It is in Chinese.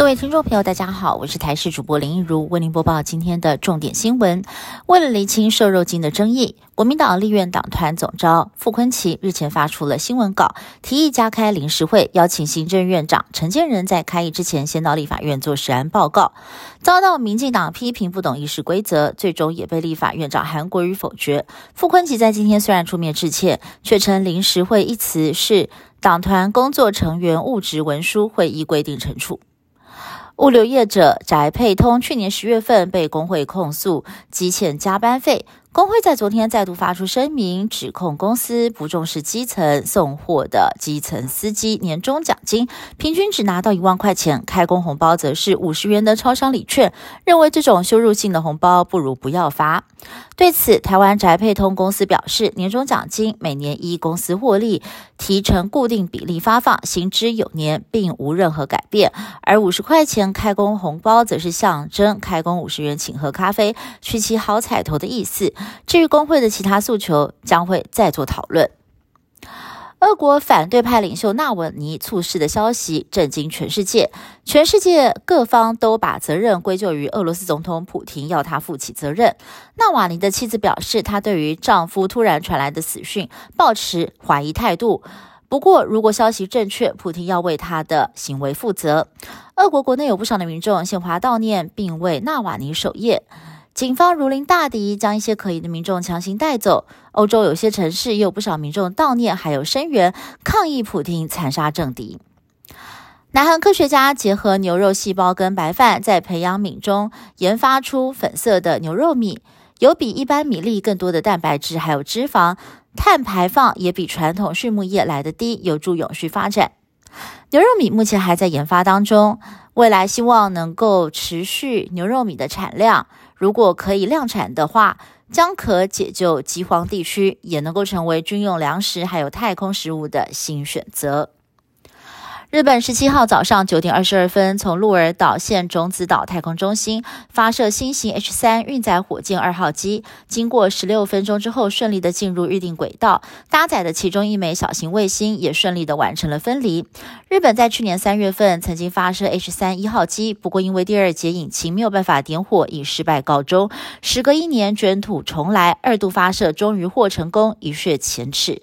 各位听众朋友，大家好，我是台视主播林一如，为您播报今天的重点新闻。为了厘清瘦肉精的争议，国民党立院党团总召傅昆萁日前发出了新闻稿，提议加开临时会，邀请行政院长陈建仁在开议之前先到立法院做实案报告。遭到民进党批评不懂议事规则，最终也被立法院长韩国瑜否决。傅昆萁在今天虽然出面致歉，却称临时会一词是党团工作成员物质文书会议规定惩处。物流业者宅配通去年十月份被工会控诉积欠加班费。工会在昨天再度发出声明，指控公司不重视基层送货的基层司机年终奖金，平均只拿到一万块钱，开工红包则是五十元的超商礼券，认为这种羞辱性的红包不如不要发。对此，台湾宅配通公司表示，年终奖金每年依公司获利提成固定比例发放，行之有年，并无任何改变。而五十块钱开工红包则是象征开工五十元请喝咖啡，取其好彩头的意思。至于工会的其他诉求，将会再做讨论。俄国反对派领袖纳瓦尼猝死的消息震惊全世界，全世界各方都把责任归咎于俄罗斯总统普京，要他负起责任。纳瓦尼的妻子表示，她对于丈夫突然传来的死讯抱持怀疑态度。不过，如果消息正确，普京要为他的行为负责。俄国国内有不少的民众献花悼念，并为纳瓦尼守夜。警方如临大敌，将一些可疑的民众强行带走。欧洲有些城市也有不少民众悼念，还有声援抗议普京残杀政敌。南韩科学家结合牛肉细胞跟白饭，在培养皿中研发出粉色的牛肉米，有比一般米粒更多的蛋白质，还有脂肪，碳排放也比传统畜牧业来得低，有助永续发展。牛肉米目前还在研发当中，未来希望能够持续牛肉米的产量。如果可以量产的话，将可解救饥荒地区，也能够成为军用粮食还有太空食物的新选择。日本十七号早上九点二十二分，从鹿儿岛县种子岛太空中心发射新型 H 三运载火箭二号机，经过十六分钟之后，顺利的进入预定轨道。搭载的其中一枚小型卫星也顺利的完成了分离。日本在去年三月份曾经发射 H 三一号机，不过因为第二节引擎没有办法点火，以失败告终。时隔一年卷土重来，二度发射终于获成功，一雪前耻。